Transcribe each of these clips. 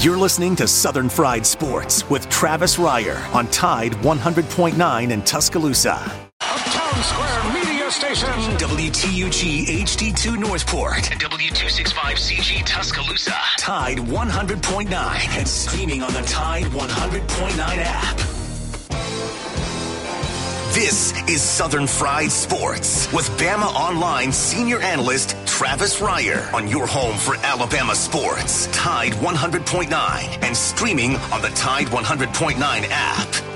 You're listening to Southern Fried Sports with Travis Reier on Tide 100.9 in Tuscaloosa. Uptown Square Media Station. WTUG HD2 Northport and W265CG Tuscaloosa. Tide 100.9 and streaming on the Tide 100.9 app. This is Southern Fried Sports with Bama Online senior analyst Travis Reier on your home for Alabama sports. Tide 100.9 and streaming on the Tide 100.9 app.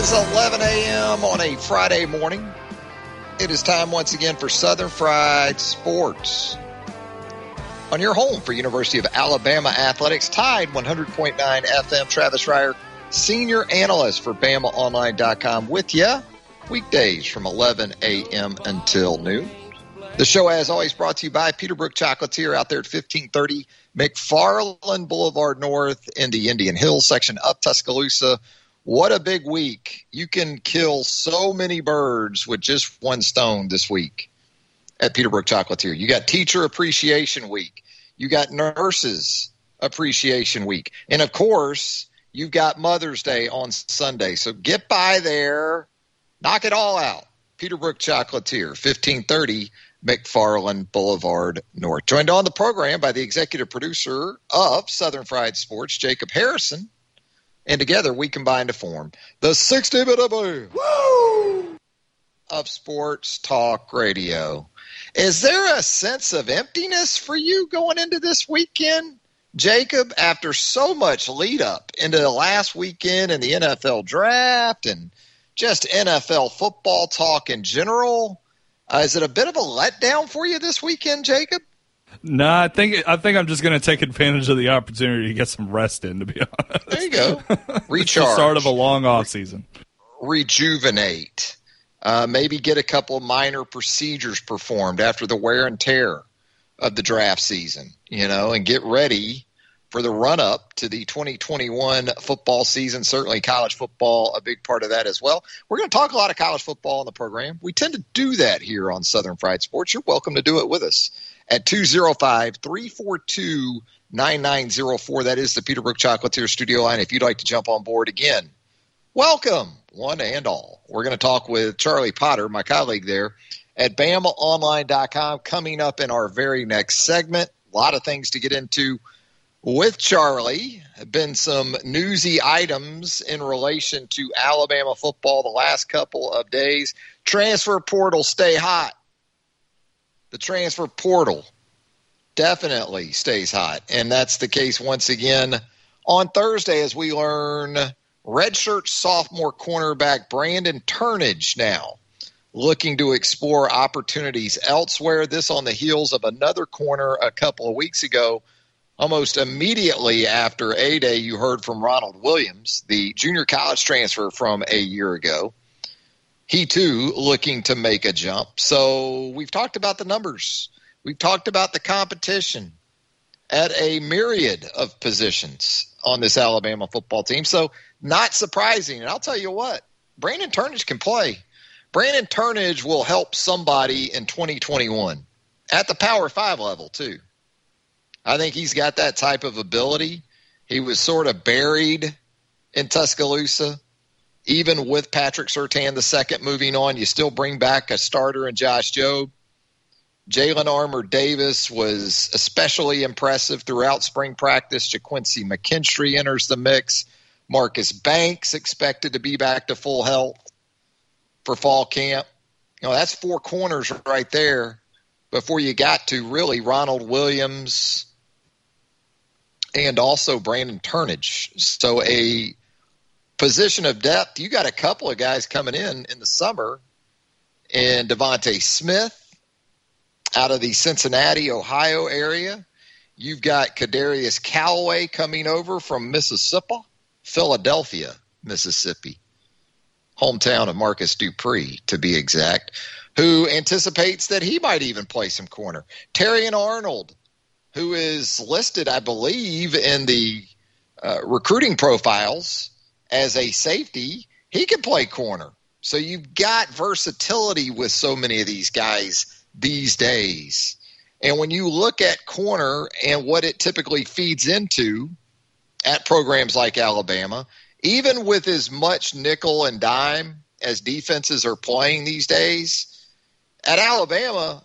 Is 11 a.m. on a Friday morning. It is time once again for Southern Fried Sports. On your home for University of Alabama Athletics, Tide 100.9 FM, Travis Reier, senior analyst for BamaOnline.com with you weekdays from 11 a.m. until noon. The show, as always, brought to you by Peterbrooke Chocolatier out there at 1530 McFarland Boulevard North in the Indian Hills section of Tuscaloosa. What a big week. You can kill so many birds with just one stone this week at Peterbrooke Chocolatier. You got Teacher Appreciation Week. You got Nurses Appreciation Week. And of course, you've got Mother's Day on Sunday. So get by there, knock it all out. Peterbrooke Chocolatier, 1530 McFarland Boulevard North. Joined on the program by the executive producer of Southern Fried Sports, Jacob Harrison. And together we combine to form the 60 minute of sports talk radio. Is there a sense of emptiness for you going into this weekend, Jacob, after so much lead up into the last weekend and the NFL draft and just NFL football talk in general? Uh, is it a bit of a letdown for you this weekend, Jacob? No, I think I think I'm just going to take advantage of the opportunity to get some rest in. To be honest, There you go. It's the Recharge. start of a long off season. rejuvenate, uh, maybe get a couple of minor procedures performed after the wear and tear of the draft season, you know, and get ready for the run up to the 2021 football season. Certainly, college football, a big part of that as well. We're going to talk a lot of college football on the program. We tend to do that here on Southern Fried Sports. You're welcome to do it with us at 205 342 9904. That is the Peterbrooke Chocolatier studio line. If you'd like to jump on board again, welcome, one and all. We're going to talk with Charlie Potter, my colleague there at BamaOnline.com, coming up in our very next segment. A lot of things to get into with Charlie. Been some newsy items in relation to Alabama football the last couple of days. Transfer portal stay hot. The transfer portal definitely stays hot. And that's the case once again on Thursday as we learn redshirt sophomore cornerback Brandon Turnage now looking to explore opportunities elsewhere. This on the heels of another corner a couple of weeks ago. Almost immediately after A Day, you heard from Ronald Williams, the junior college transfer from a year ago. He too looking to make a jump. So we've talked about the numbers. We've talked about the competition at a myriad of positions on this Alabama football team. So not surprising. And I'll tell you what, Brandon Turnage can play. Brandon Turnage will help somebody in 2021 at the Power Five level too. I think he's got that type of ability. He was sort of buried in Tuscaloosa, even with Patrick Surtain the second moving on. You still bring back a starter in Josh Jobe. Jalen Armour Davis was especially impressive throughout spring practice. Ga'Quincy McKinstry enters the mix. Marcus Banks expected to be back to full health for fall camp. You know, that's four corners right there before you got to really Ronald Williams and also Brandon Turnage. So a position of depth, you got a couple of guys coming in in the summer and DeVonta Smith out of the Cincinnati, Ohio area. You've got Kadarius Calloway coming over from Mississippi, Philadelphia, Mississippi, hometown of Marcus Dupree, to be exact, who anticipates that he might even play some corner. Terrion Arnold, who is listed, I believe, in the uh, recruiting profiles as a safety, he can play corner. So you've got versatility with so many of these guys these days. And when you look at corner and what it typically feeds into at programs like Alabama, even with as much nickel and dime as defenses are playing these days, at Alabama,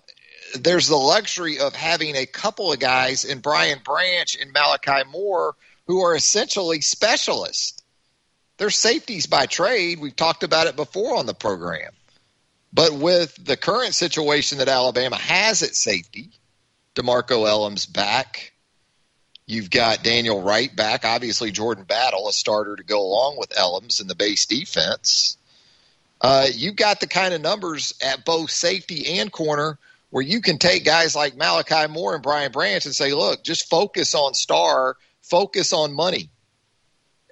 there's the luxury of having a couple of guys in Brian Branch and Malachi Moore who are essentially specialists. They're safeties by trade. We've talked about it before on the program. But with the current situation that Alabama has at safety, DeMarco Hellams back. You've got Daniel Wright back. Obviously, Jordan Battle, a starter to go along with Hellams in the base defense. Uh, you've got the kind of numbers at both safety and corner where you can take guys like Malachi Moore and Brian Branch and say, look, just focus on star, focus on money.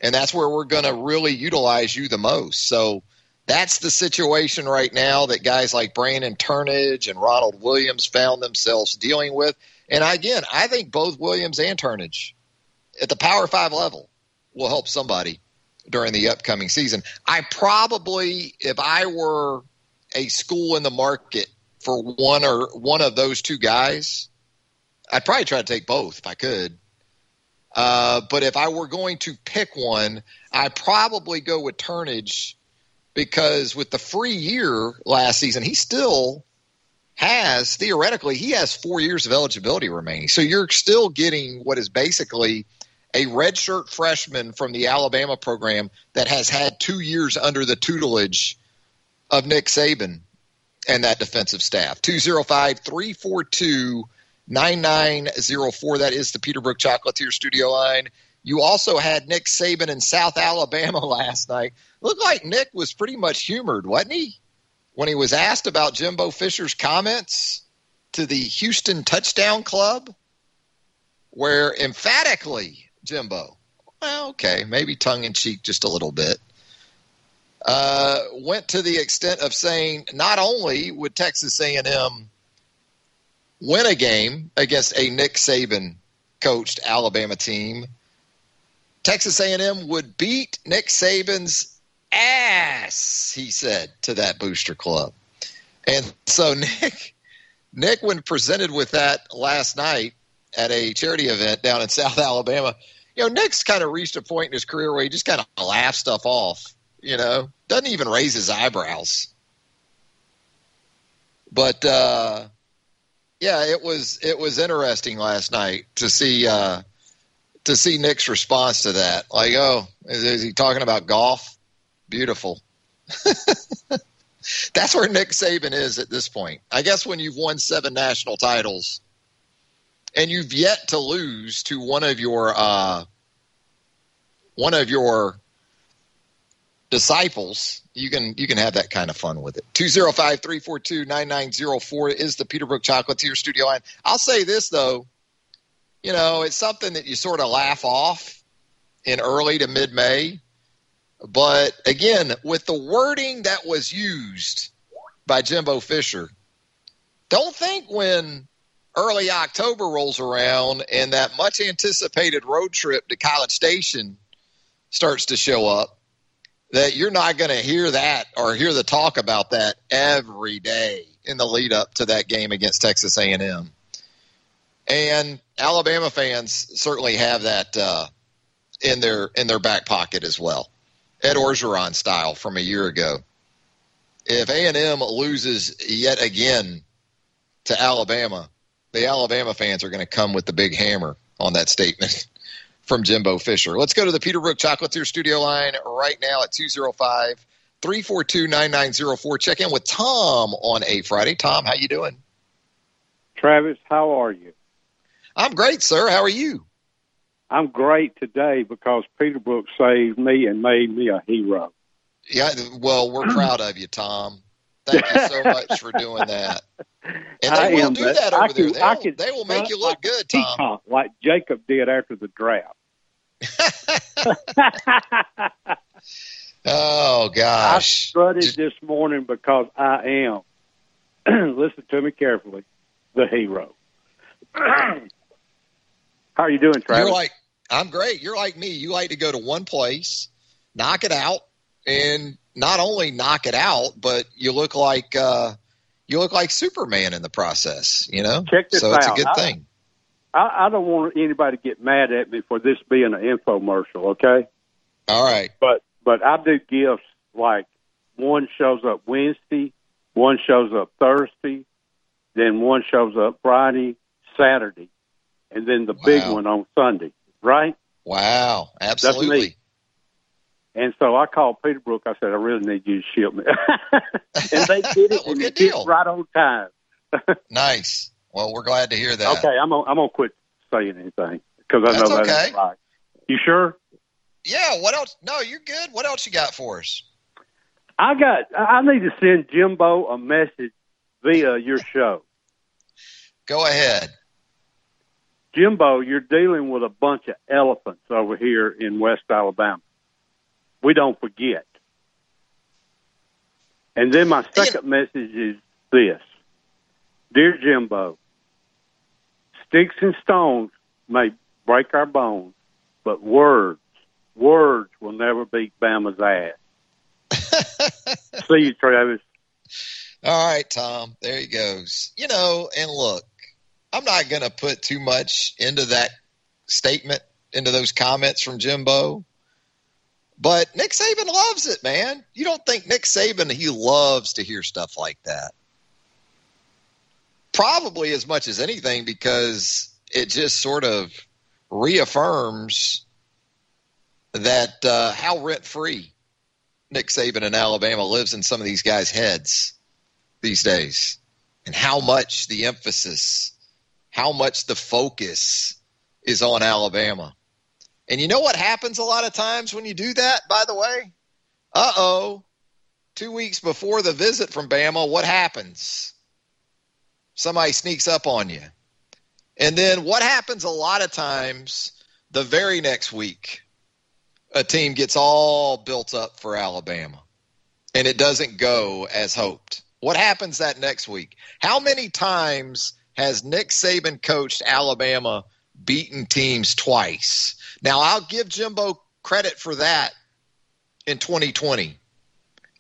And that's where we're going to really utilize you the most. So that's the situation right now that guys like Brandon Turnage and Ronald Williams found themselves dealing with. And again, I think both Williams and Turnage at the Power Five level will help somebody during the upcoming season. I probably, if I were a school in the market for one or one of those two guys, I'd probably try to take both if I could. Uh, but if I were going to pick one, I'd probably go with Turnage because with the free year last season, he still has theoretically he has four years of eligibility remaining. So you're still getting what is basically a redshirt freshman from the Alabama program that has had two years under the tutelage of Nick Saban and that defensive staff. 205 342 9904. That is the Peterbrooke Chocolatier studio line. You also had Nick Saban in South Alabama last night. Looked like Nick was pretty much humored, wasn't he? When he was asked about Jimbo Fisher's comments to the Houston Touchdown Club, where emphatically Jimbo, well, okay, maybe tongue in cheek just a little bit, uh, went to the extent of saying not only would Texas A&M win a game against a Nick Saban coached Alabama team, Texas A&M would beat Nick Saban's ass, he said to that booster club. And so Nick Nick when presented with that last night at a charity event down in South Alabama, you know, Nick's kind of reached a point in his career where he just kind of laughs stuff off, you know, doesn't even raise his eyebrows. But uh, yeah, it was it was interesting last night to see uh, to see Nick's response to that. Like, oh, is, is he talking about golf? Beautiful. That's where Nick Saban is at this point. I guess when you've won seven national titles and you've yet to lose to one of your uh, one of your disciples, you can you can have that kind of fun with it. 205-342-9904 is the Peterbrooke Chocolatier studio line. I'll say this though, you know, it's something that you sort of laugh off in early to mid May. But again, with the wording that was used by Jimbo Fisher, don't think when early October rolls around and that much anticipated road trip to College Station starts to show up that you're not going to hear that or hear the talk about that every day in the lead up to that game against Texas A&M. And Alabama fans certainly have that uh, in their in their back pocket as well. Ed Orgeron style from a year ago. If A&M loses yet again to Alabama, the Alabama fans are going to come with the big hammer on that statement from Jimbo Fisher. Let's go to the Peterbrooke Chocolatier studio line right now at 205 342-9904. Check in with Tom on a Friday. Tom, how you doing? Travis, how are you? I'm great, sir. How are you? I'm great today because Peterbrooke saved me and made me a hero. Yeah, well, we're proud of you, Tom. Thank you so much for doing that. And they I will am, do that I over there. can- They'll, I they will make you look good, a Tom. like Jacob did after the draft. Oh gosh! I strutted Just- this morning because I am, listen to me carefully, the hero. How are you doing, Travis? You're like I'm great. You're like me. You like to go to one place, knock it out, and not only knock it out, but you look like uh you look like Superman in the process, you know? Check this so it's a good I- thing. I, I don't want anybody to get mad at me for this being an infomercial, okay? All right. But but I do gifts like one shows up Wednesday, one shows up Thursday, then one shows up Friday, Saturday, and then the big one on Sunday, right? Wow. Absolutely. And so I called Peterbrooke. I said, I really need you to ship me. and they did it, Well, and it deal. right on time. Nice. Well, we're glad to hear that. Okay, I'm gonna, I'm gonna quit saying anything because I That's know that okay. right. You sure? Yeah, what else? No, you're good. What else you got for us? I got. I need to send Jimbo a message via your show. Go ahead. Jimbo, you're dealing with a bunch of elephants over here in West Alabama. We don't forget. And then my second message is this Dear Jimbo, sticks and stones may break our bones, but words, words will never beat Bama's ass. See you, Travis. All right, Tom. There he goes. You know, and look, I'm not going to put too much into that statement, into those comments from Jimbo. But Nick Saban loves it, man. You don't think Nick Saban, he loves to hear stuff like that. Probably as much as anything because it just sort of reaffirms that uh, how rent free Nick Saban in Alabama lives in some of these guys' heads these days and how much the emphasis, how much the focus is on Alabama. And you know what happens a lot of times when you do that, by the way? Uh oh. Two weeks before the visit from Bama, what happens? Somebody sneaks up on you. And then what happens a lot of times the very next week? A team gets all built up for Alabama and it doesn't go as hoped. What happens that next week? How many times has Nick Saban coached Alabama beaten teams twice? Now, I'll give Jimbo credit for that in 2020.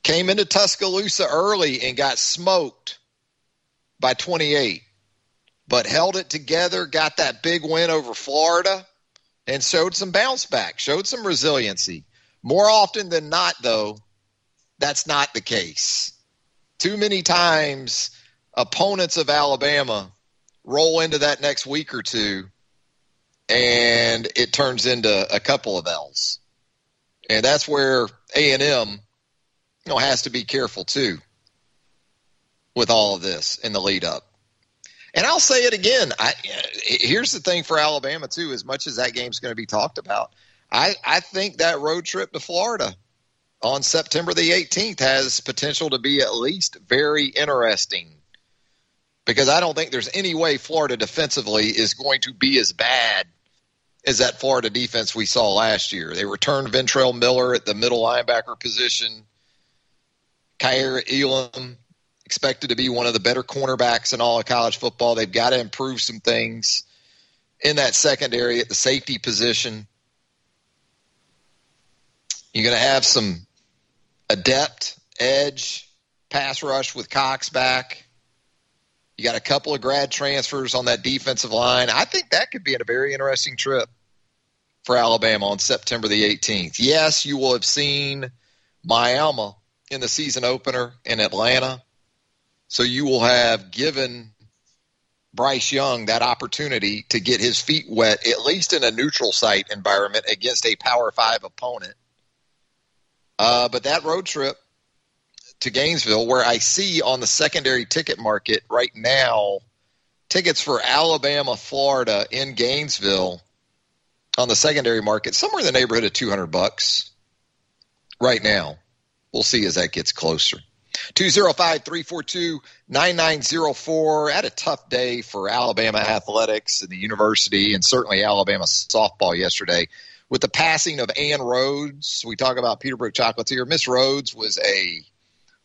Came into Tuscaloosa early and got smoked by 28, but held it together, got that big win over Florida, and showed some bounce back, showed some resiliency. More often than not, though, that's not the case. Too many times, opponents of Alabama roll into that next week or two, and it turns into a couple of L's, and that's where A and M, you know, has to be careful too with all of this in the lead up. And I'll say it again. I, here's the thing for Alabama too. As much as that game's going to be talked about, I, I think that road trip to Florida on September the 18th has potential to be at least very interesting because I don't think there's any way Florida defensively is going to be as bad as that Florida defense we saw last year. They returned Ventrell Miller at the middle linebacker position. Kaiir Elam expected to be one of the better cornerbacks in all of college football. They've got to improve some things in that secondary at the safety position. You're going to have some adept edge pass rush with Cox back. You got a couple of grad transfers on that defensive line. I think that could be a very interesting trip for Alabama on September the 18th. Yes, you will have seen Miami in the season opener in Atlanta. So you will have given Bryce Young that opportunity to get his feet wet, at least in a neutral site environment against a Power Five opponent. Uh, but that road trip to Gainesville, where I see on the secondary ticket market right now tickets for Alabama, Florida in Gainesville on the secondary market somewhere in the neighborhood of 200 bucks right now. We'll see as that gets closer. 205 342 9904. Had a tough day for Alabama athletics and the university, and certainly Alabama softball yesterday with the passing of Ann Rhodes. We talk about Peterbrooke Chocolatier. Miss Rhodes was a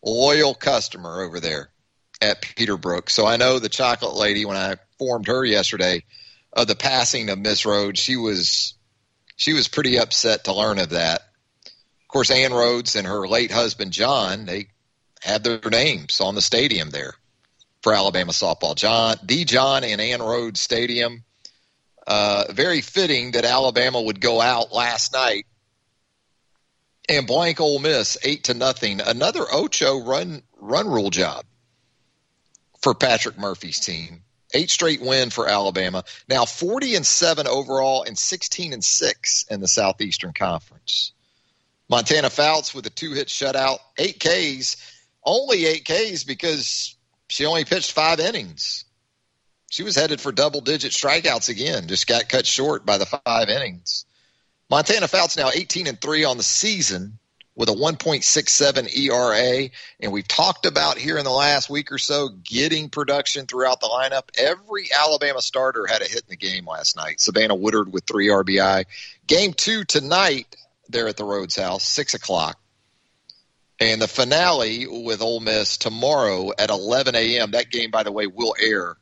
loyal customer over there at Peterbrooke. So I know the chocolate lady when I formed her yesterday of the passing of Miss Rhodes, she was she was pretty upset to learn of that. Of course, Ann Rhodes and her late husband John, they have their names on the stadium there for Alabama softball. John, the John and Ann Rhodes Stadium. Uh, very fitting that Alabama would go out last night and blank Ole Miss eight to nothing. Another Ocho run run rule job for Patrick Murphy's team. Eight straight win for Alabama. Now 40 and 7 overall and 16 and 6 in the Southeastern Conference. Montana Fouts with a two hit shutout, eight Ks, only eight Ks because she only pitched five innings. She was headed for double digit strikeouts again, just got cut short by the five innings. Montana Fouts now 18 and 3 on the season with a 1.67 ERA. And we've talked about here in the last week or so getting production throughout the lineup. Every Alabama starter had a hit in the game last night. Savannah Woodard with three RBI. Game two tonight there at the Rhodes House, 6 o'clock. And the finale with Ole Miss tomorrow at 11 a.m. That game, by the way, will air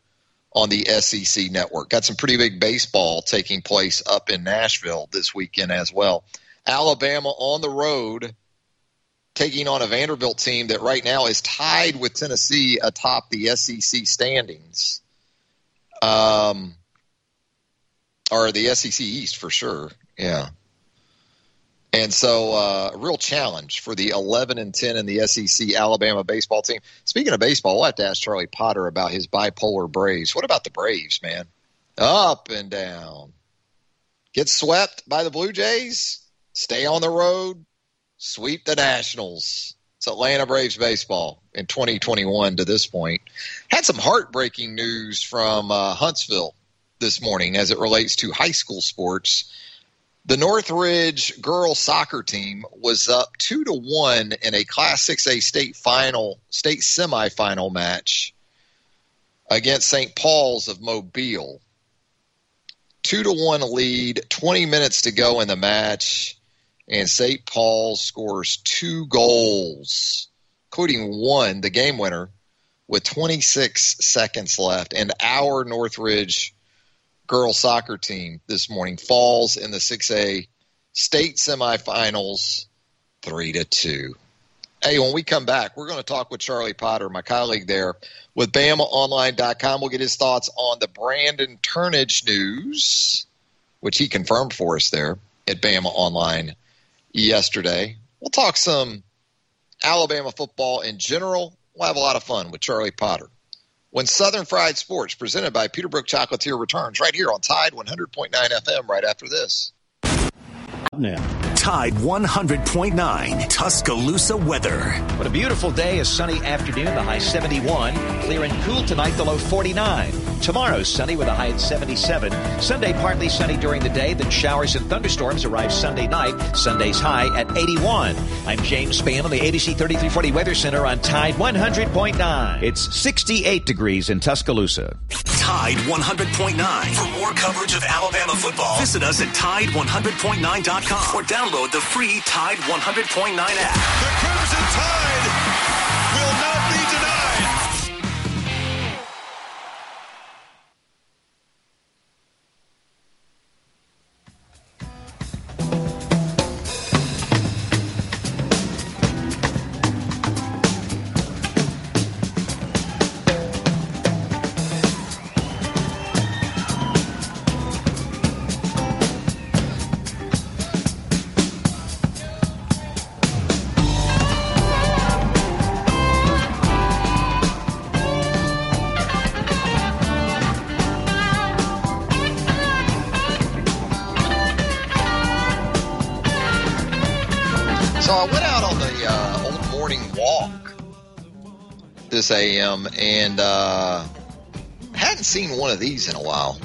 on the SEC network. Got some pretty big baseball taking place up in Nashville this weekend as well. Alabama on the road taking on a Vanderbilt team that right now is tied with Tennessee atop the SEC standings. Um, or the SEC East for sure. Yeah. And so, uh, a real challenge for the 11 and 10 in the SEC Alabama baseball team. Speaking of baseball, we'll have to ask Charlie Potter about his bipolar Braves. What about the Braves, man? Up and down. Get swept by the Blue Jays, stay on the road, sweep the Nationals. It's Atlanta Braves baseball in 2021 to this point. Had some heartbreaking news from uh, Huntsville this morning as it relates to high school sports. The Northridge girls soccer team was up two to one in a Class 6A state final, state semifinal match against St. Paul's of Mobile. Two to one lead, 20 minutes to go in the match and St. Paul scores two goals, including one, the game winner, with 26 seconds left. And our Northridge girls soccer team this morning falls in the 6A state semifinals, three to two. Hey, when we come back, we're going to talk with Charlie Potter, my colleague there with BamaOnline.com. We'll get his thoughts on the Brandon Turnage news, which he confirmed for us there at Bama Online yesterday. We'll talk some Alabama football in general. We'll have a lot of fun with Charlie Potter. When Southern Fried Sports, presented by Peterbrooke Chocolatier, returns right here on Tide 100.9 FM right after this. Now. Tide 100.9 Tuscaloosa weather. What a beautiful day, a sunny afternoon, the high 71. Clear and cool tonight, the low 49. Tomorrow, sunny with a high at 77. Sunday, partly sunny during the day, then showers and thunderstorms arrive Sunday night. Sunday's high at 81. I'm James Spann on the ABC 3340 Weather Center on Tide 100.9. It's 68 degrees in Tuscaloosa. Tide 100.9. For more coverage of Alabama football, visit us at Tide100.9.com or download the free Tide 100.9 app. The Crimson Tide will not AM, and uh, hadn't seen one of these in a while.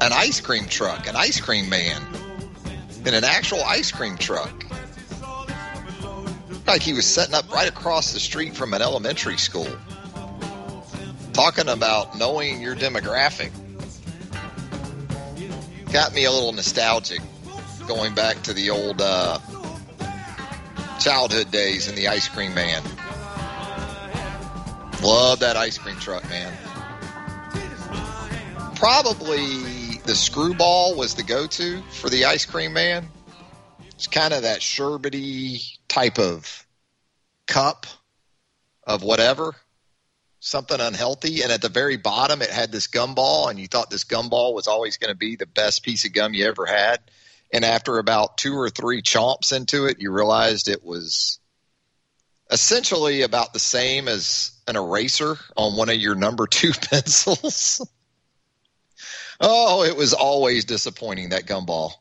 An ice cream truck, an ice cream man, in an actual ice cream truck. Like he was setting up right across the street from an elementary school. Talking about knowing your demographic. Got me a little nostalgic going back to the old uh, childhood days in the ice cream man. Love that ice cream truck, man. Probably the screwball was the go to for the ice cream man. It's kind of that sherbety type of cup of whatever, something unhealthy. And at the very bottom, it had this gumball, and you thought this gumball was always going to be the best piece of gum you ever had. And after about two or three chomps into it, you realized it was essentially about the same as an eraser on one of your number two pencils. oh, it was always disappointing, that gumball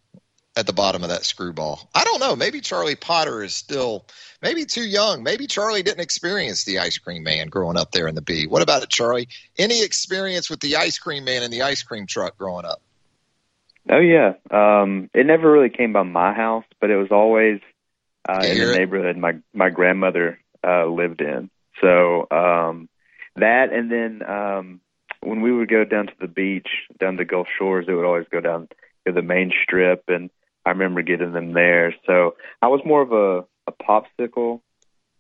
at the bottom of that screwball. I don't know. Maybe Charlie Potter is still maybe too young. Maybe Charlie didn't experience the ice cream man growing up there in the B. What about it, Charlie? Any experience with the ice cream man and the ice cream truck growing up? Oh yeah. Um, it never really came by my house, but it was always uh, in the it? neighborhood my my grandmother uh, lived in. So um, that, and then um, when we would go down to the beach, down to Gulf Shores, it would always go down to the main strip, and I remember getting them there. So I was more of a, a popsicle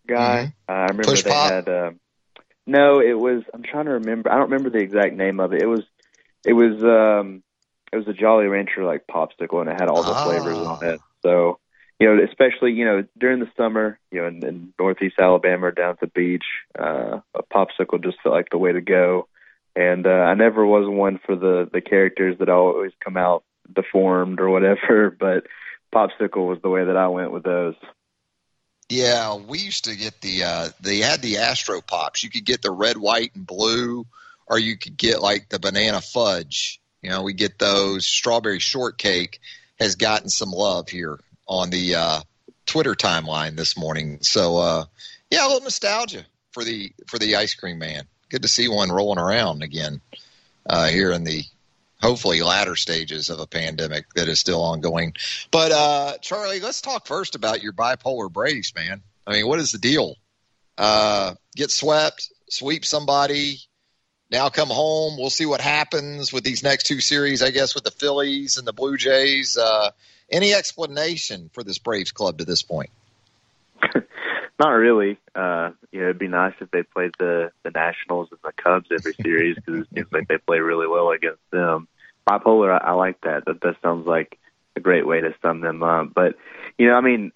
guy. Uh, I remember Push they pop? had. Uh, no, it was. I'm trying to remember. I don't remember the exact name of it. It was. It was. um It was a Jolly Rancher like popsicle, and it had all the flavors Ah. on it. So you know, especially you know during the summer, you know, in, in Northeast Alabama down at the beach, uh, a popsicle just felt like the way to go. And uh, I never was one for the the characters that always come out deformed or whatever, but popsicle was the way that I went with those. Yeah, we used to get the uh they had the Astro Pops. You could get the red, white, and blue, or you could get like the banana fudge. You know, we get those. Strawberry shortcake has gotten some love here on the uh Twitter timeline this morning. So uh yeah, a little nostalgia for the for the ice cream man. Good to see one rolling around again uh here in the hopefully latter stages of a pandemic that is still ongoing. But uh, Charlie, let's talk first about your bipolar Braves, man. I mean, what is the deal? Uh, get swept, sweep somebody, now come home. We'll see what happens with these next two series, I guess, with the Phillies and the Blue Jays. Uh, any explanation for this Braves club to this point? Not really. Uh, you know, it'd be nice if they played the the Nationals and the Cubs every series because it seems like they play really well against them. Bipolar, I, I like that. That that sounds like a great way to sum them up. But you know, I mean,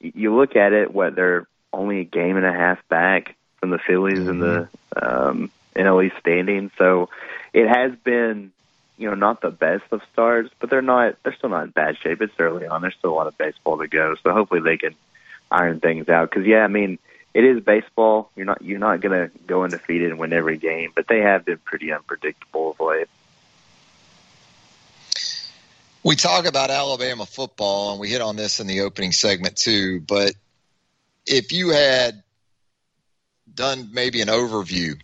you look at it, what they're only a game and a half back from the Phillies in the um, NL East standing, so it has been you know not the best of starts, but they're not they're still not in bad shape. It's early on. There's still a lot of baseball to go, so hopefully they can iron things out. Because yeah, I mean it is baseball. You're not you're not gonna go undefeated and win every game, but they have been pretty unpredictable of late. We talk about Alabama football, and we hit on this in the opening segment too. But if you had done maybe an overview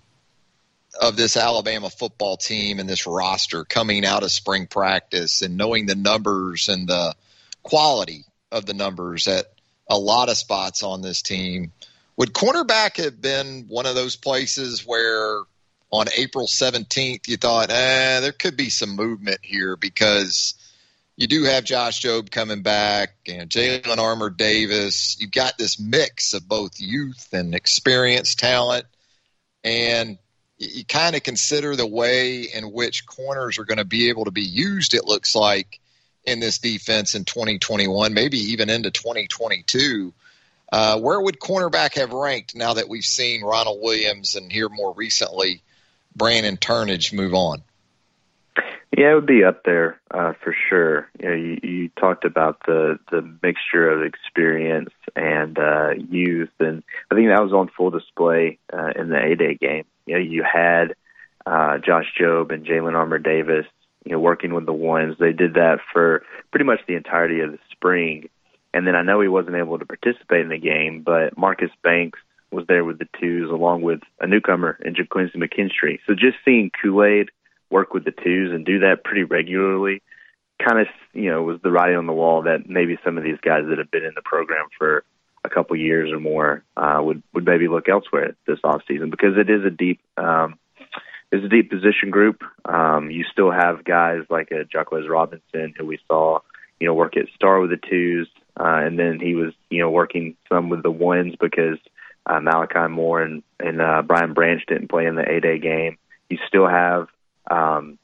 of this Alabama football team and this roster coming out of spring practice and knowing the numbers and the quality of the numbers at a lot of spots on this team, would cornerback have been one of those places where on April 17th you thought, eh, there could be some movement here because you do have Josh Jobe coming back and Jalen Armour Davis. You've got this mix of both youth and experienced talent. And you, you kind of consider the way in which corners are going to be able to be used, it looks like, in this defense in 2021, maybe even into 2022. Uh, where would cornerback have ranked now that we've seen Ronald Williams and here more recently Brandon Turnage move on? Yeah, it would be up there uh, for sure. You know, you, you talked about the the mixture of experience and uh, youth, and I think that was on full display uh, in the A Day game. You know, you had uh, Josh Jobe and Jalen Armour Davis, you know, working with the ones. They did that for pretty much the entirety of the spring, and then I know he wasn't able to participate in the game, but Marcus Banks was there with the twos, along with a newcomer in Quincy McKinstry. So just seeing Kool Aid work with the twos and do that pretty regularly, kind of you know was the writing on the wall that maybe some of these guys that have been in the program for a couple years or more uh, would would maybe look elsewhere this off season because it is a deep um, it's a deep position group. Um, you still have guys like a Jahquez Robinson who we saw you know work at Star with the twos, uh, and then he was you know working some with the ones because uh, Malachi Moore and and uh, Brian Branch didn't play in the A Day game. You still have um,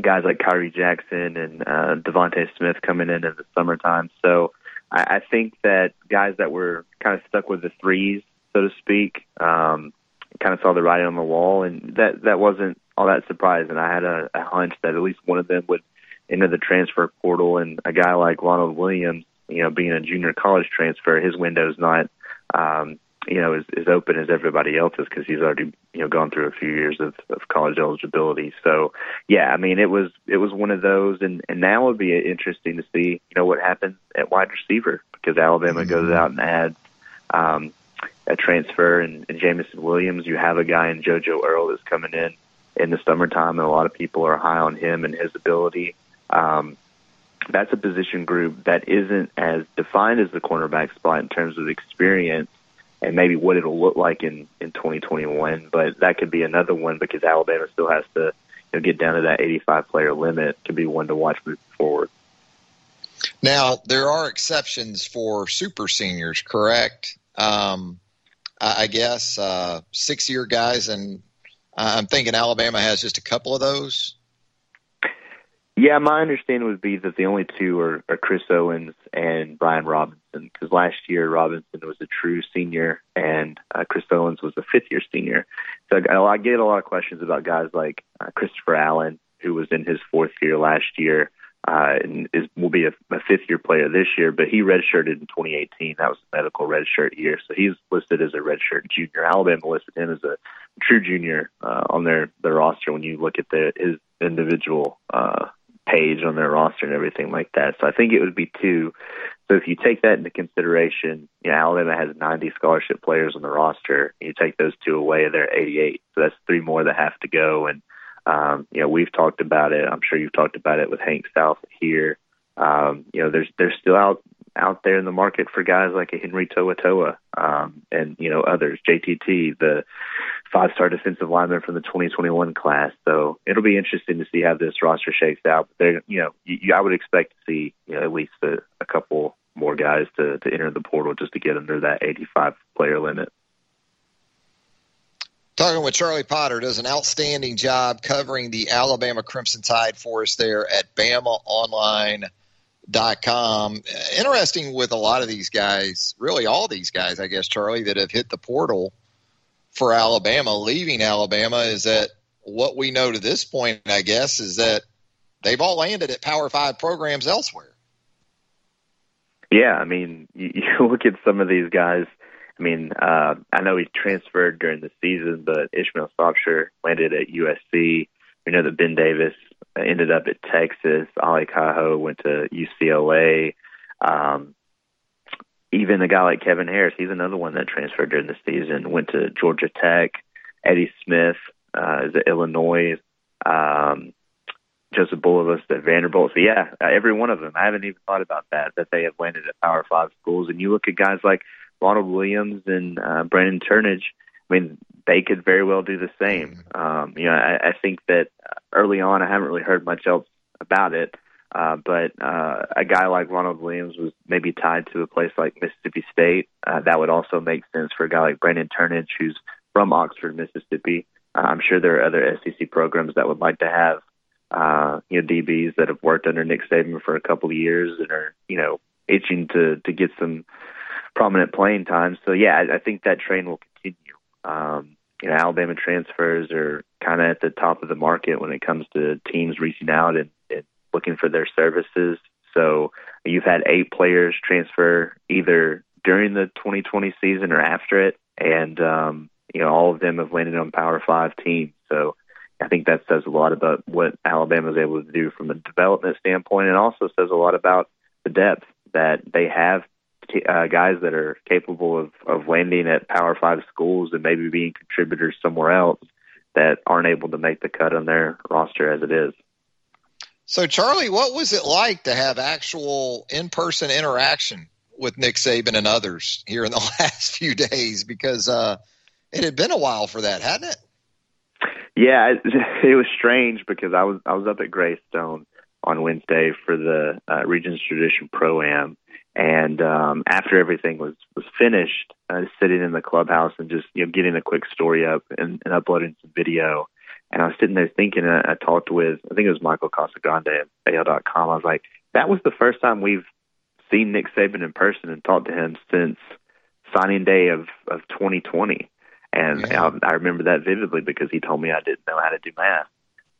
guys like Khyree Jackson and uh, Devonte Smith coming in in the summertime. So I, I think that guys that were kind of stuck with the threes, so to speak, um, kind of saw the writing on the wall, and that that wasn't all that surprising. I had a, a hunch that at least one of them would enter the transfer portal, and a guy like Ronald Williams, you know, being a junior college transfer, his window's not um, you know, as, as open as everybody else's because he's already, you know, gone through a few years of, of college eligibility. So, yeah, I mean, it was it was one of those, and and now would be interesting to see, you know, what happens at wide receiver because Alabama mm-hmm. goes out and adds um, a transfer and, and Jameson Williams. You have a guy in JoJo Earle that's coming in in the summertime, and a lot of people are high on him and his ability. Um, that's a position group that isn't as defined as the cornerback spot in terms of experience and maybe what it'll look like in in 2021. But that could be another one because Alabama still has to you know, get down to that 85 player limit to be one to watch moving forward. Now there are exceptions for super seniors, correct? Um, I guess uh, six year guys, and I'm thinking Alabama has just a couple of those. Yeah, my understanding would be that the only two are, are Chris Owens and Brian Robinson. Because last year Robinson was a true senior and uh, Chris Owens was a fifth year senior. So I, I get a lot of questions about guys like uh, Christopher Allen, who was in his fourth year last year, uh, and is will be a, a fifth year player this year. But he redshirted in 2018. That was a medical redshirt year, so he's listed as a redshirt junior. Alabama listed him as a true junior uh, on their their roster when you look at the his individual uh, page on their roster and everything like that. So I think it would be two. So if you take that into consideration, you know, Alabama has 90 scholarship players on the roster. You take those two away, they're 88. So that's three more that have to go. And um, you know, we've talked about it. I'm sure you've talked about it with Hank South here. Um, you know, there's there's still out out there in the market for guys like a Henry To'oTo'o um, and you know others. JTT, the five-star defensive lineman from the 2021 class. So it'll be interesting to see how this roster shakes out. But there, you know, you, I would expect to see you know, at least a, a couple more guys to to enter the portal just to get under that 85 player limit. Talking with Charlie Potter does an outstanding job covering the Alabama Crimson Tide for us there at Bama Online dot com. Interesting with a lot of these guys, really all these guys, I guess, Charlie, that have hit the portal for Alabama, leaving Alabama, is that what we know to this point, I guess, is that they've all landed at Power Five programs elsewhere. Yeah, I mean, you, you look at some of these guys. I mean, uh, I know he transferred during the season, but Ishmael Sopsher landed at USC. We know that Ben Davis ended up at Texas. Ali Kaho went to UCLA. Um, even a guy like Kevin Harris, he's another one that transferred during the season, went to Georgia Tech. Eddie Smith uh, is at Illinois. Um, Joseph Bulovas at Vanderbilt. So yeah, uh, every one of them. I haven't even thought about that that they have landed at Power Five schools. And you look at guys like Ronald Williams and uh, Brandon Turnage. I mean, they could very well do the same. Um, you know, I, I think that early on, I haven't really heard much else about it. Uh, but uh, a guy like Ronald Williams was maybe tied to a place like Mississippi State. Uh, that would also make sense for a guy like Brandon Turnage, who's from Oxford, Mississippi. Uh, I'm sure there are other SEC programs that would like to have uh, you know DBs that have worked under Nick Saban for a couple of years and are you know itching to to get some prominent playing time. So yeah, I, I think that train will continue. Um, you know, Alabama transfers are kind of at the top of the market when it comes to teams reaching out and, looking for their services. So you've had eight players transfer either during the 2020 season or after it, and um, you know all of them have landed on Power Five teams. So I think that says a lot about what Alabama is able to do from a development standpoint, and also says a lot about the depth that they have uh, guys that are capable of of landing at Power Five schools and maybe being contributors somewhere else that aren't able to make the cut on their roster as it is. So, Charlie, what was it like to have actual in person interaction with Nick Saban and others here in the last few days? Because uh, it had been a while for that, hadn't it? Yeah, it, it was strange because I was I was up at Greystone on Wednesday for the uh, Regions Tradition Pro Am, and um, after everything was was finished, I was sitting in the clubhouse and just you know getting a quick story up and, and uploading some video. And I was sitting there thinking, and I talked with I think it was Michael Casagrande at AL.com. I was like, that was the first time we've seen Nick Saban in person and talked to him since signing day of of 2020. And yeah. I, I remember that vividly because he told me I didn't know how to do math.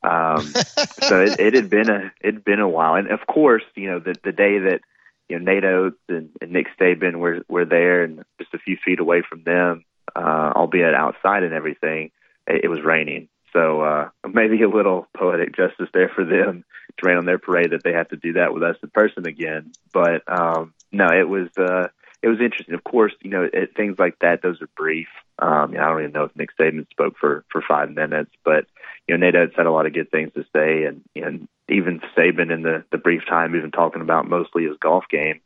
Um, so it, it had been a it had been a while, and of course, you know, the the day that you know Nate Oats and, and Nick Saban were were there, and just a few feet away from them, uh, albeit outside and everything, it, it was raining. So uh, maybe a little poetic justice there for them to rain on their parade that they have to do that with us in person again. But um, no, it was uh, it was interesting. Of course, you know it, things like that; those are brief. Um, you know, I don't even know if Nick Saban spoke for for five minutes, but you know, Nate Oats had a lot of good things to say, and and even Saban in the the brief time, even talking about mostly his golf game,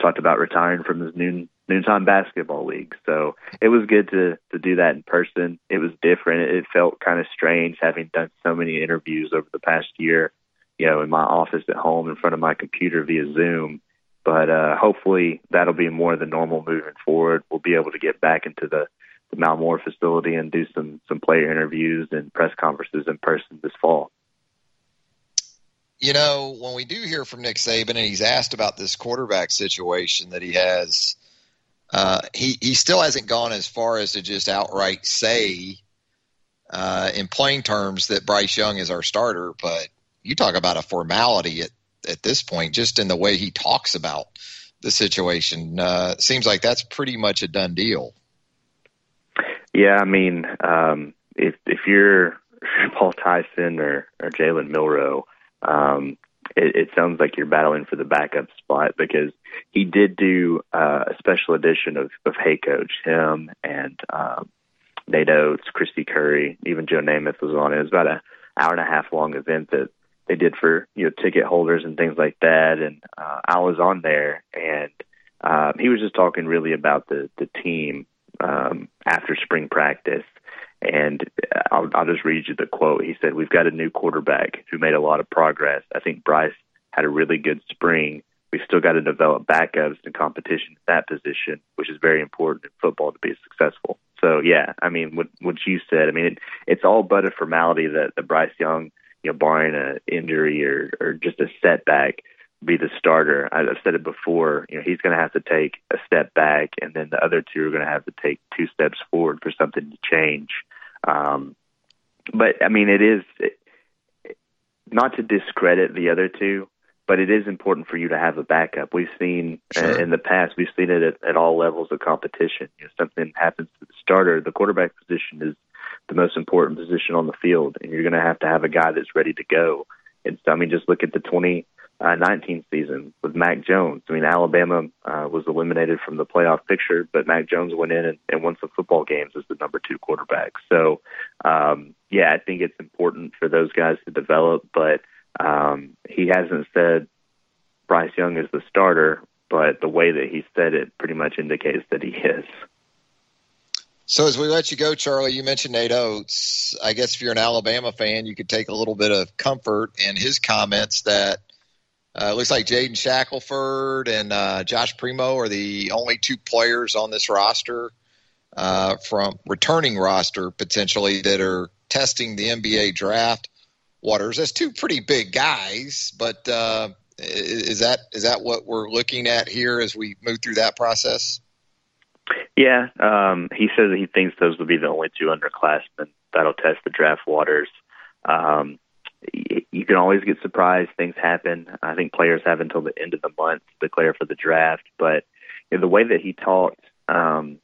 talked about retiring from his noon noontime basketball league. So it was good to to do that in person. It was different. It felt kind of strange having done so many interviews over the past year, you know, in my office at home in front of my computer via Zoom. But uh, hopefully that'll be more the normal moving forward. We'll be able to get back into the the Mal Moore facility and do some some player interviews and press conferences in person this fall. You know, when we do hear from Nick Saban and he's asked about this quarterback situation that he has, uh, he he still hasn't gone as far as to just outright say uh, in plain terms that Bryce Young is our starter. But you talk about a formality at at this point, just in the way he talks about the situation. Uh, seems like that's pretty much a done deal. Yeah, I mean, um, if if you're Paul Tyson or or Jalen Milroe, um, it, it sounds like you're battling for the backup spot because he did do uh, a special edition of of Hey Coach, him and um, Nate Oats, Kristy Curry, even Joe Namath was on it. It was about a hour and a half long event that they did for you know ticket holders and things like that, and uh, I was on there and. Um, he was just talking really about the the team um, after spring practice. And I'll, I'll just read you the quote. He said, We've got a new quarterback who made a lot of progress. I think Bryce had a really good spring. We've still got to develop backups and competition at that position, which is very important in football to be successful. So, yeah, I mean, what, what you said, I mean, it, it's all but a formality that, that Bryce Young, you know, barring an injury or, or just a setback, be the starter. I've said it before. You know, he's going to have to take a step back, and then the other two are going to have to take two steps forward for something to change. Um, but I mean, it is it, not to discredit the other two, but it is important for you to have a backup. We've seen sure. uh, in the past, we've seen it at, at all levels of competition. You know, something happens to the starter, the quarterback position is the most important position on the field, and you're going to have to have a guy that's ready to go. And so, I mean, just look at the 20 uh, 19th season with Mac Jones. I mean, Alabama uh, was eliminated from the playoff picture, but Mac Jones went in and, and won some football games as the number two quarterback. So, um, yeah, I think it's important for those guys to develop, but um, he hasn't said Bryce Young is the starter, but the way that he said it pretty much indicates that he is. So as we let you go, Charlie, you mentioned Nate Oats. I guess if you're an Alabama fan, you could take a little bit of comfort in his comments that – uh, it looks like Jaden Shackelford and uh, Josh Primo are the only two players on this roster uh, from returning roster potentially that are testing the NBA draft waters. That's two pretty big guys, but uh, is that is that what we're looking at here as we move through that process? Yeah, um, he says he thinks those will be the only two underclassmen that'll test the draft waters. Um, you can always get surprised. Things happen. I think players have until the end of the month to declare for the draft. But you know, the way that he talked, um,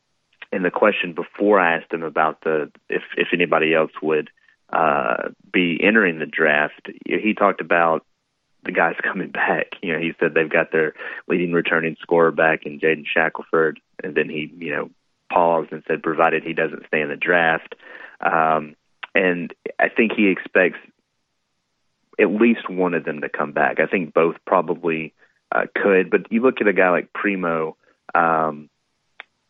and the question before I asked him about the if if anybody else would uh, be entering the draft, he talked about the guys coming back. You know, he said they've got their leading returning scorer back in Jaden Shackelford, and then he, you know, paused and said, provided he doesn't stay in the draft. Um, and I think he expects at least one of them to come back. I think both probably uh, could, but you look at a guy like Primo. Um,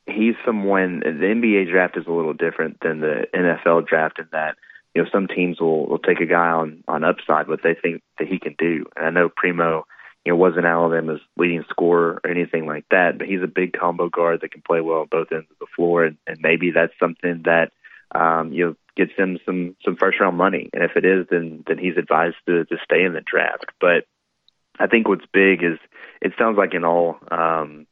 he's someone. The NBA draft is a little different than the NFL draft in that you know some teams will will take a guy on on upside what they think that he can do. And I know Primo, you know, wasn't Alabama's leading scorer or anything like that, but he's a big combo guard that can play well on both ends of the floor, and, and maybe that's something that um, you know gets him some some first round money. And if it is, then then he's advised to to stay in the draft. But I think what's big is it sounds like in all um,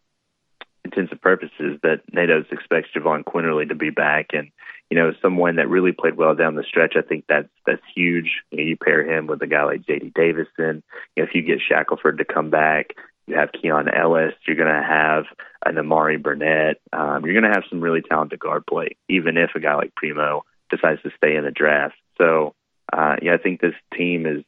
intents and purposes that Nate Oats expects Jahvon Quinerly to be back and you know someone that really played well down the stretch. I think that's that's huge. You, know, you pair him with a guy like J.D. Davison. You know, if you get Shackelford to come back, you have Keon Ellis. You're going to have a Nimari Burnett. Um, you're going to have some really talented guard play, even if a guy like Primo decides to stay in the draft. So, uh, yeah, I think this team is.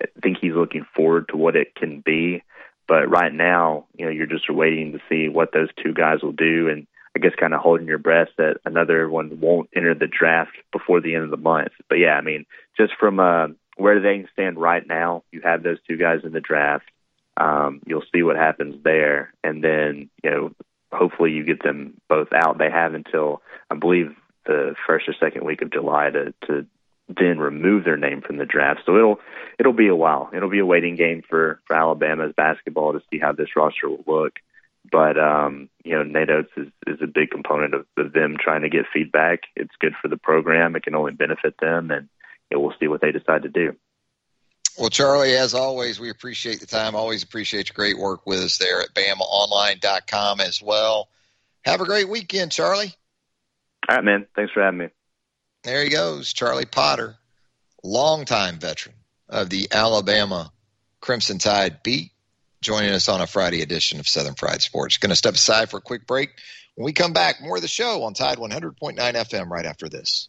I think he's looking forward to what it can be. But right now, you know, you're just waiting to see what those two guys will do, and I guess kind of holding your breath that another one won't enter the draft before the end of the month. But yeah, I mean, just from uh, where they stand right now, you have those two guys in the draft. Um, you'll see what happens there, and then you know, hopefully you get them both out. They have until I believe the first or second week of July to to then remove their name from the draft. So it'll it'll be a while. It'll be a waiting game for for Alabama's basketball to see how this roster will look. But um, you know, Nate Oats is, is a big component of, of them trying to get feedback. It's good for the program. It can only benefit them, and we'll see what they decide to do. Well, Charlie, as always, we appreciate the time. Always appreciate your great work with us there at BamaOnline.com as well. Have a great weekend, Charlie. All right, man. Thanks for having me. There he goes, Charlie Potter, longtime veteran of the Alabama Crimson Tide beat, joining us on a Friday edition of Southern Fried Sports. Going to step aside for a quick break. When we come back, more of the show on Tide 100.9 FM right after this.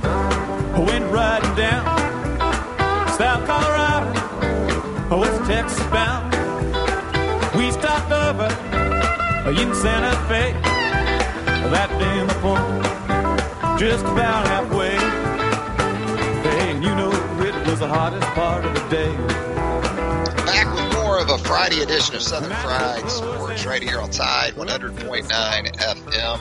Texas bound. We stopped over in Santa Fe that day in the fall, just about halfway. Hey, and you know it was the hottest part of the day. Back with more of a Friday edition of Southern Fried Sports right here on Tide 100.9 FM.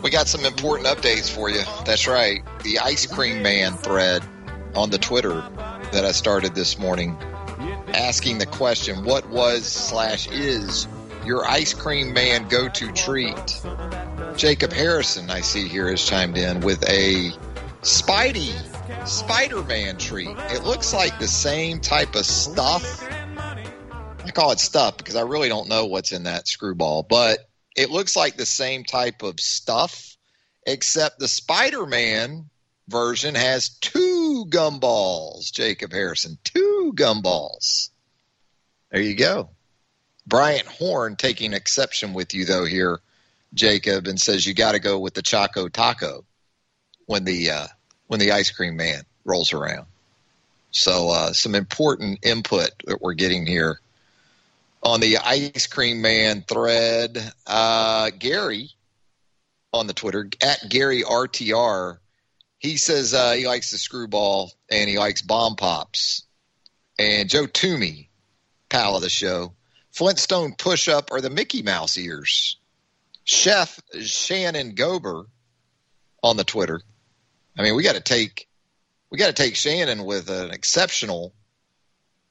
We got some important updates for you. That's right. The Ice Cream Man thread on the Twitter that I started this morning asking the question, what was slash is your Ice Cream Man go to treat? Jacob Harrison, I see here, has chimed in with a Spidey Spider Man treat. It looks like the same type of stuff. I call it stuff because I really don't know what's in that screwball, but it looks like the same type of stuff, except the Spider Man version has two gumballs, Jacob Harrison. Two gumballs. There you go. Bryant Horn taking exception with you, though, here, Jacob, and says you got to go with the Choco Taco when the uh, when the ice cream man rolls around. So uh, some important input that we're getting here on the ice cream man thread. Uh, Gary on the Twitter at Gary RTR. He says uh, he likes the screwball and he likes bomb pops. And Joe Toomey, pal of the show, Flintstone push up or the Mickey Mouse ears. Chef Shannon Gober on the Twitter. I mean, we got to take we got to take Shannon with an exceptional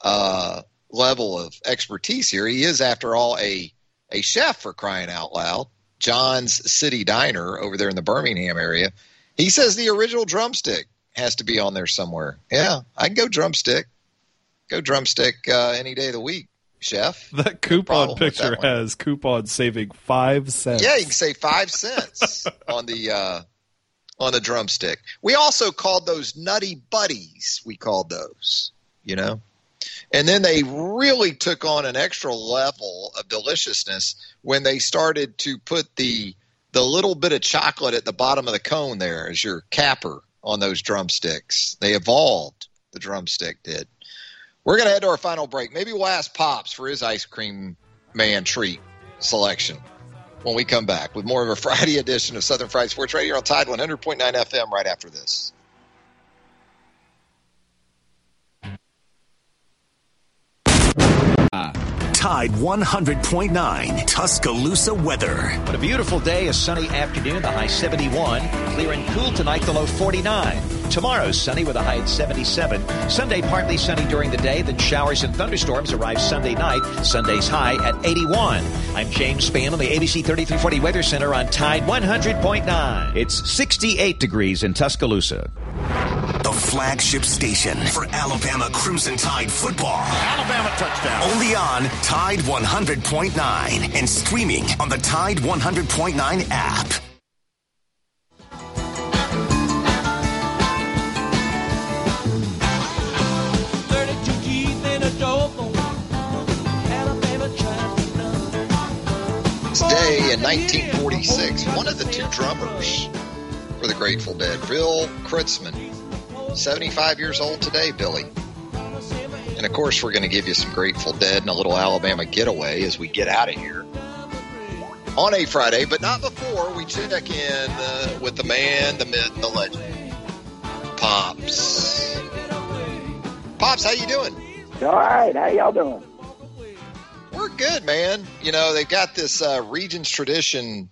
uh, level of expertise here. He is, after all, a a chef for crying out loud. John's City Diner over there in the Birmingham area. He says the original drumstick has to be on there somewhere. Yeah, I can go drumstick. Go drumstick uh, any day of the week, chef. That coupon with picture that has coupon saving five cents. Yeah, you can save five cents on the uh, on the drumstick. We also called those nutty buddies. We called those, you know. And then they really took on an extra level of deliciousness when they started to put the the little bit of chocolate at the bottom of the cone there as your capper on those drumsticks. They evolved. The drumstick did. We're going to head to our final break. Maybe we'll ask Pops for his ice cream man treat selection when we come back with more of a Friday edition of Southern Fried Sports Radio on Tide 100.9 FM right after this. Tide 100.9 Tuscaloosa weather. What a beautiful day, a sunny afternoon, the high 71. Clear and cool tonight, the low 49. Tomorrow, sunny with a high at 77. Sunday, partly sunny during the day, then showers and thunderstorms arrive Sunday night. Sunday's high at 81. I'm James Spann on the ABC 3340 Weather Center on Tide 100.9. It's 68 degrees in Tuscaloosa. The flagship station for Alabama Crimson Tide football. Alabama touchdown. Only on Tide 100.9 and streaming on the Tide 100.9 app. In 1946, one of the two drummers for the Grateful Dead, Bill Kreutzmann, 75 years old today, Billy. And of course, we're going to give you some Grateful Dead and a little Alabama getaway as we get out of here on a Friday, but not before we check in uh, with the man, the myth, the legend, Pops. Pops, how you doing? All right, how y'all doing? We're good, man. You know, they've got this uh, Regions Tradition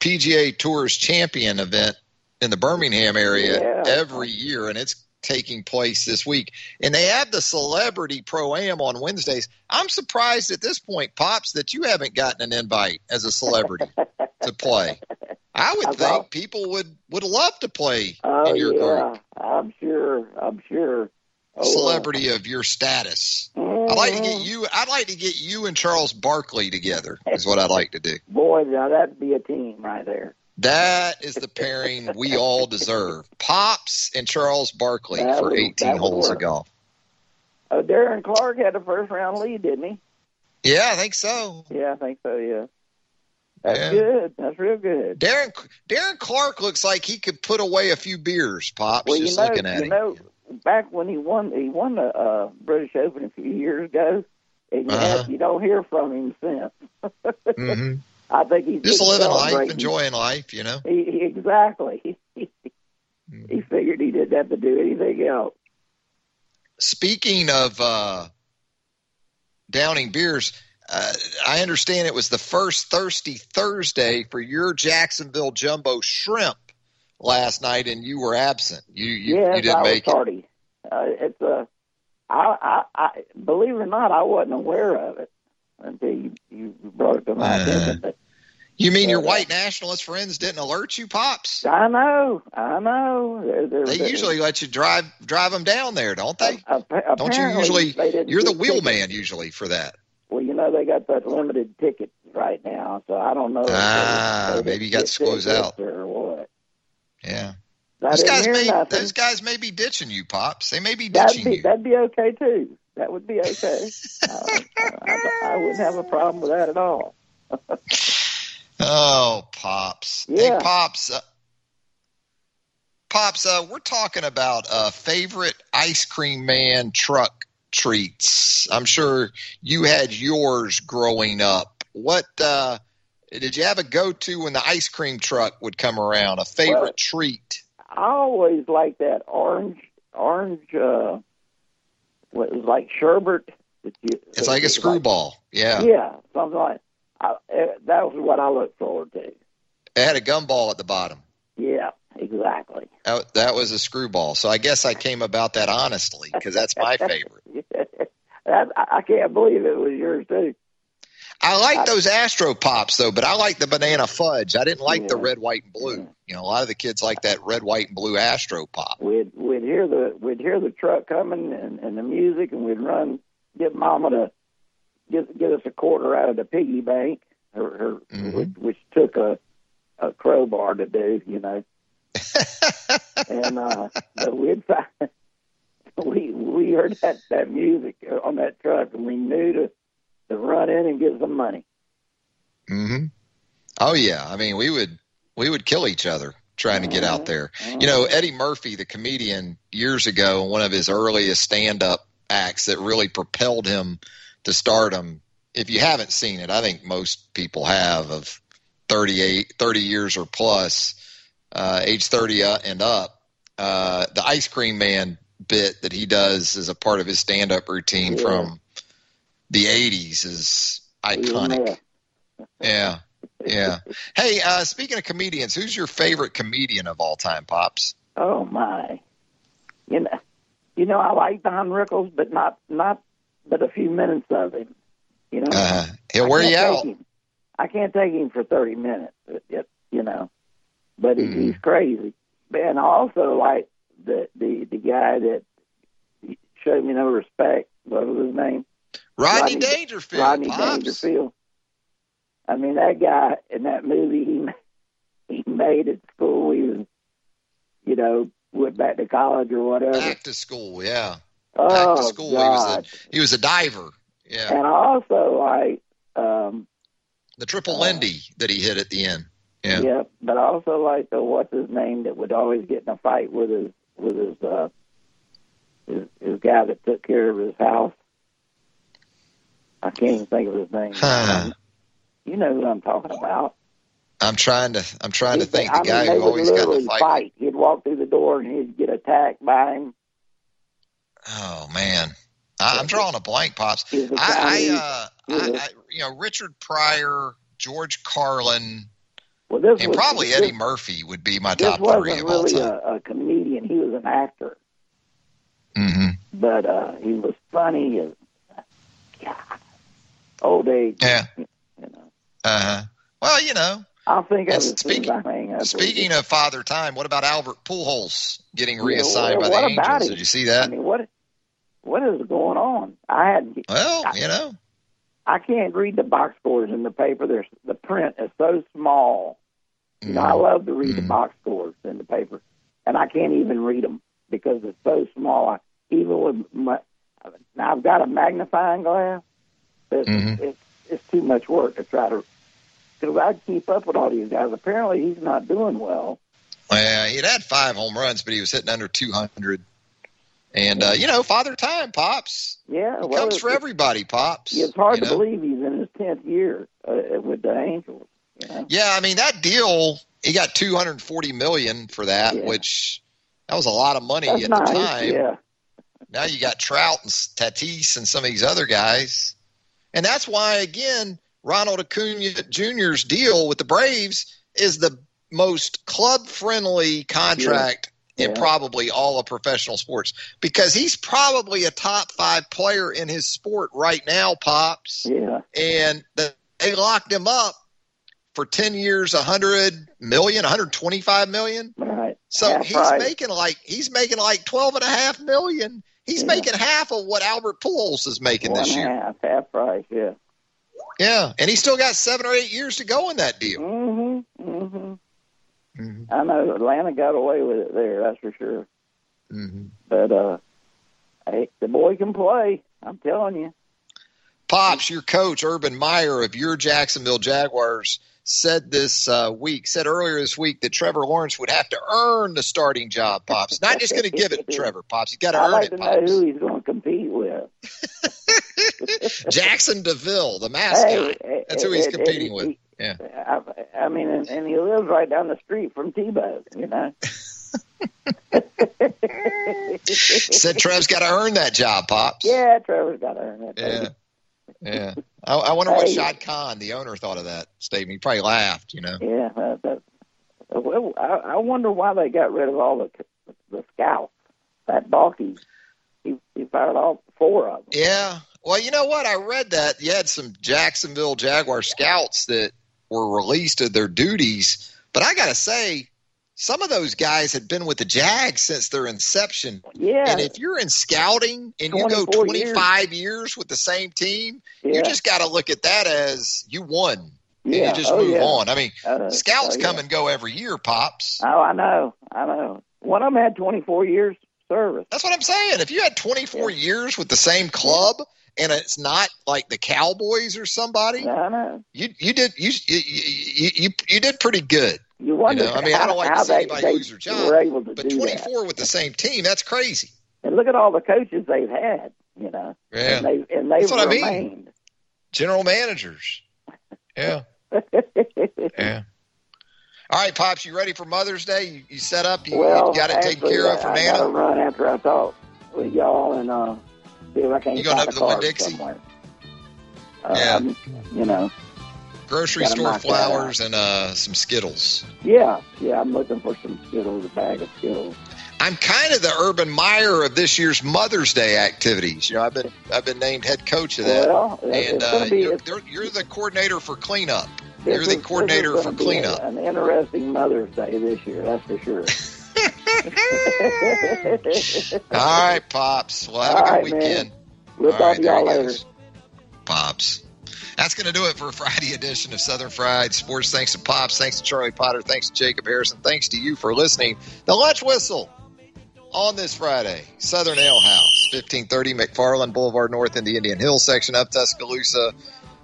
PGA Tours Champion event in the Birmingham area Yeah. every year, and it's taking place this week. And they have the Celebrity Pro Am on Wednesdays. I'm surprised at this point, Pops, that you haven't gotten an invite as a celebrity to play. I would I think people would would love to play Oh in your yeah, group. I'm sure. I'm sure. Oh, uh, Celebrity of your status. I'd like to get you. I'd like to get you and Charles Barkley together. Is what I'd like to do. Boy, now that'd be a team right there. That is the pairing we all deserve. Pops and Charles Barkley That for would- 18 that would holes of golf. Oh, Darren Clarke had a first round lead, didn't he? Yeah, I think so. Yeah, I think so. Yeah, that's Yeah. good. That's real good. Darren Darren Clarke looks like he could put away a few beers. Pops, Well, just know, looking at you him. know, back when he won, he won the uh, British Open a few years ago, and you, Uh-huh. you don't hear from him since. hmm I think he's Just been living life, enjoying life. You know. He, he, exactly. he figured he didn't have to do anything else. Speaking of uh, downing beers, uh, I understand it was the first Thirsty Thursday for your Jacksonville Jumbo Shrimp last night, and you were absent. You you, yes, you didn't I was make it. tardy. Uh, it's a, I, I, I, believe it or not, I wasn't aware of it until you, you brought it to my Uh, attention. But You mean your Yeah. white nationalist friends didn't alert you, pops? I know, I know. They're, they're, They they're- usually let you drive drive them down there, don't they? appa- Don't you usually? You're the wheel man usually for that. Well, you know they got that limited ticket right now, so I don't know. Ah, maybe you got get to squeeze tickets out. or what. Yeah, those guys may nothing. those guys may be ditching you, pops. They may be That'd ditching be you. that'd be okay too. That would be okay. uh, I, I wouldn't have a problem with that at all. Oh, pops. Yeah. Hey, pops. Uh, pops, uh, we're talking about uh, favorite ice cream man truck treats. I'm sure you had yours growing up. What uh, did you have a go to when the ice cream truck would come around? A favorite Well, treat? I always liked that orange orange. uh What it was like sherbet. that you- It's like a it screwball. Yeah. yeah, something like. I, eh, that was what I looked forward to. It had a gumball at the bottom. Yeah, exactly. That, that was a screwball. So I guess I came about that honestly because that's my favorite. that, I can't believe it was yours too. I like those Astro Pops though, but I like the banana fudge. I didn't like the red, white, and blue. You know, a lot of the kids like that red, white, and blue Astro Pop. We'd we'd hear the we'd hear the truck coming and, and the music, and we'd run get Mama to get get us a quarter out of the piggy bank, her, her Mm-hmm. which, which took a a crowbar to do, you know. and uh, but we'd find we we heard that that music on that truck, and we knew to to run in and get some money. Mm-hmm. Oh yeah, I mean we would we would kill each other trying to get out there. You know, Eddie Murphy, the comedian, years ago, one of his earliest stand-up acts that really propelled him to stardom. If you haven't seen it, I think most people have of 38, 30 years or plus, uh, age 30 uh, and up. Uh, the ice cream man bit that he does as a part of his stand-up routine Yeah. from the 80s is iconic. Yeah. Yeah. Hey, uh, speaking of comedians, who's your favorite comedian of all time, Pops? Oh my! You know, you know, I like Don Rickles, but not not but a few minutes of him. You know, Uh, he'll I wear you out. Him. I can't take him for thirty minutes. It, you know, but he, Mm-hmm. he's crazy. And I also like the the the guy that showed me no respect. What was his name? Rodney Dangerfield, Rodney Pops. Dangerfield. I mean, that guy in that movie, he he made at school. He was, you know, went back to college or whatever. Back to school, yeah. oh Back to school. He was God! a he was a diver. Yeah. And I also like, um, The triple Lindy that he hit at the end. Yeah. yeah, but I also like the what's his name that would always get in a fight with his with his uh his, his guy that took care of his house. I can't even think of his name. Huh. You know who I'm talking about. I'm trying to I'm trying to think I the guy mean, who always got a fight. fight. He'd walk through the door and he'd get attacked by him. Oh man. I, I'm drawing a blank, Pops. I, I, uh, I, I, you know, Richard Pryor, George Carlin, Well, this and was, probably this, Eddie Murphy would be my top three of all really time. a, a comedian. He was an actor, hmm but uh, he was funny as God, old age. Yeah. You know, Uh huh. Well, you know, I'll think of And it as soon I hang speaking of Father Time, what about Albert Pujols getting Yeah, reassigned well, by the Angels? him? Did you see that? I mean, what what is going on? I had well, you know, I can't read the box scores in the paper. There's the print is so small. You know, I Mm-hmm. love to read the box scores in the paper, and I can't even read them because it's so small. I, even with my, now I've got a magnifying glass. It's, Mhm. it's it's too much work to try to because I keep up with all these guys. Apparently, he's not doing well. well, he'd had five home runs, but he was hitting under 200. And uh, you know, Father Time, pops. Yeah, well, comes for everybody, pops. It's hard to know? believe he's in his tenth year uh, with the Angels. You know? Yeah, I mean that deal. He got 240 million for that, Yeah. which that was a lot of money That's at nice. the time. Yeah. Now you got Trout and Tatis and some of these other guys. And that's why, again, Ronald Acuna Jr.'s deal with the Braves is the most club friendly contract in Yeah. probably all of professional sports because he's probably a top five player in his sport right now, Pops. Yeah. And the, they locked him up for 10 years, 100 million, 125 million. Right. So Half he's price. making like he's making like twelve and a half million. He's Yeah. making half of what Albert Pujols is making One this year. half, half price. Yeah. Yeah, and he's still got seven or eight years to go in that deal. Mm-hmm. Mm-hmm. Mhm. I know Atlanta got away with it there. That's for sure. Mm-hmm. But uh, hey, the boy can play. I'm telling you. Pops, your coach Urban Meyer of your Jacksonville Jaguars said this uh, week, said earlier this week that Trevor Lawrence would have to earn the starting job. Pops, not just going to give it to Trevor. Pops, he's got to earn like it. to Pops. who he's going to compete with. Jaxson de Ville, the mascot. Hey, That's who he's competing he- with. Yeah. I, I mean, and, and he lives right down the street from Tebow. You know. Said Trev's got to earn that job, Pops. Yeah, Trevor's got to earn it. Yeah. Yeah. I, I wonder what Hey. Shad Khan, the owner, thought of that statement. He probably laughed, you know. Yeah, uh, that, that, well, I, I wonder why they got rid of all the the scouts. That Baalke, he he fired all four of them. Yeah. Well, you know what? I read that you had some Jacksonville Jaguar scouts that were released of their duties, but I got to say, some of those guys had been with the Jags since their inception. Yeah. And if you're in scouting and you go 25 years. with the same team, Yeah. you just got to look at that as you won. And Yeah. you just Oh, move yeah. on. I mean, Uh, scouts oh, come and go every year, Pops. Oh, I know, I know. One of them had 24 years service. That's what I'm saying. If you had 24 years with the same club and it's not like the Cowboys or somebody, I know. you you did you you, you, you did pretty good. You wonder know, I mean, I don't like to see anybody they lose their job, were able to But do 24 that. with the same team, that's crazy. And look at all the coaches they've had, you know. Yeah. And they and they've That's what I mean. remained. General managers. Yeah. Yeah. All right, Pops, you ready for Mother's Day? You, you set up? You, well, you got it taken actually, care of for I Nana? gotta run after I talk with y'all and uh, see if I can't. You going find up a to Winn-Dixie? somewhere. Uh, Yeah. You know. Grocery store flowers and uh, some Skittles. Yeah, yeah. I'm looking for some Skittles, a bag of Skittles. I'm kind of the Urban Meyer of this year's Mother's Day activities. You know, I've been I've been named head coach of that, Well, and uh, be- you're, you're, the coordinator for cleanup. You're the is- coordinator for cleanup. An interesting Mother's Day this year, that's for sure. All right, pops. Well, have a good right, man. weekend. We'll All talk right, to y'all later. Pops. That's going to do it for a Friday edition of Southern Fried Sports. Thanks to Pops. Thanks to Charlie Potter. Thanks to Jacob Harrison. Thanks to you for listening. The Lunch Whistle on this Friday. Southern Ale House, 1530 McFarland Boulevard North in the Indian Hill section of Tuscaloosa.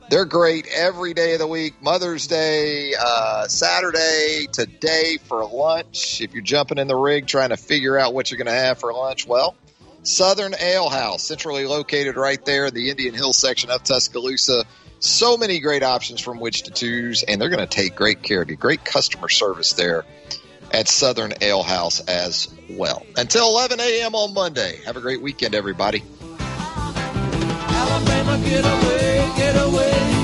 They're great every day of the week. Mother's Day, uh, Saturday, today for lunch. If you're jumping in the rig trying to figure out what you're going to have for lunch, well, Southern Ale House, centrally located right there in the Indian Hill section of Tuscaloosa. So many great options from which to choose, and they're going to take great care of you. Great customer service there at Southern Ale House as well. Until 11 a.m. on Monday. Have a great weekend, everybody. Alabama, get away, get away.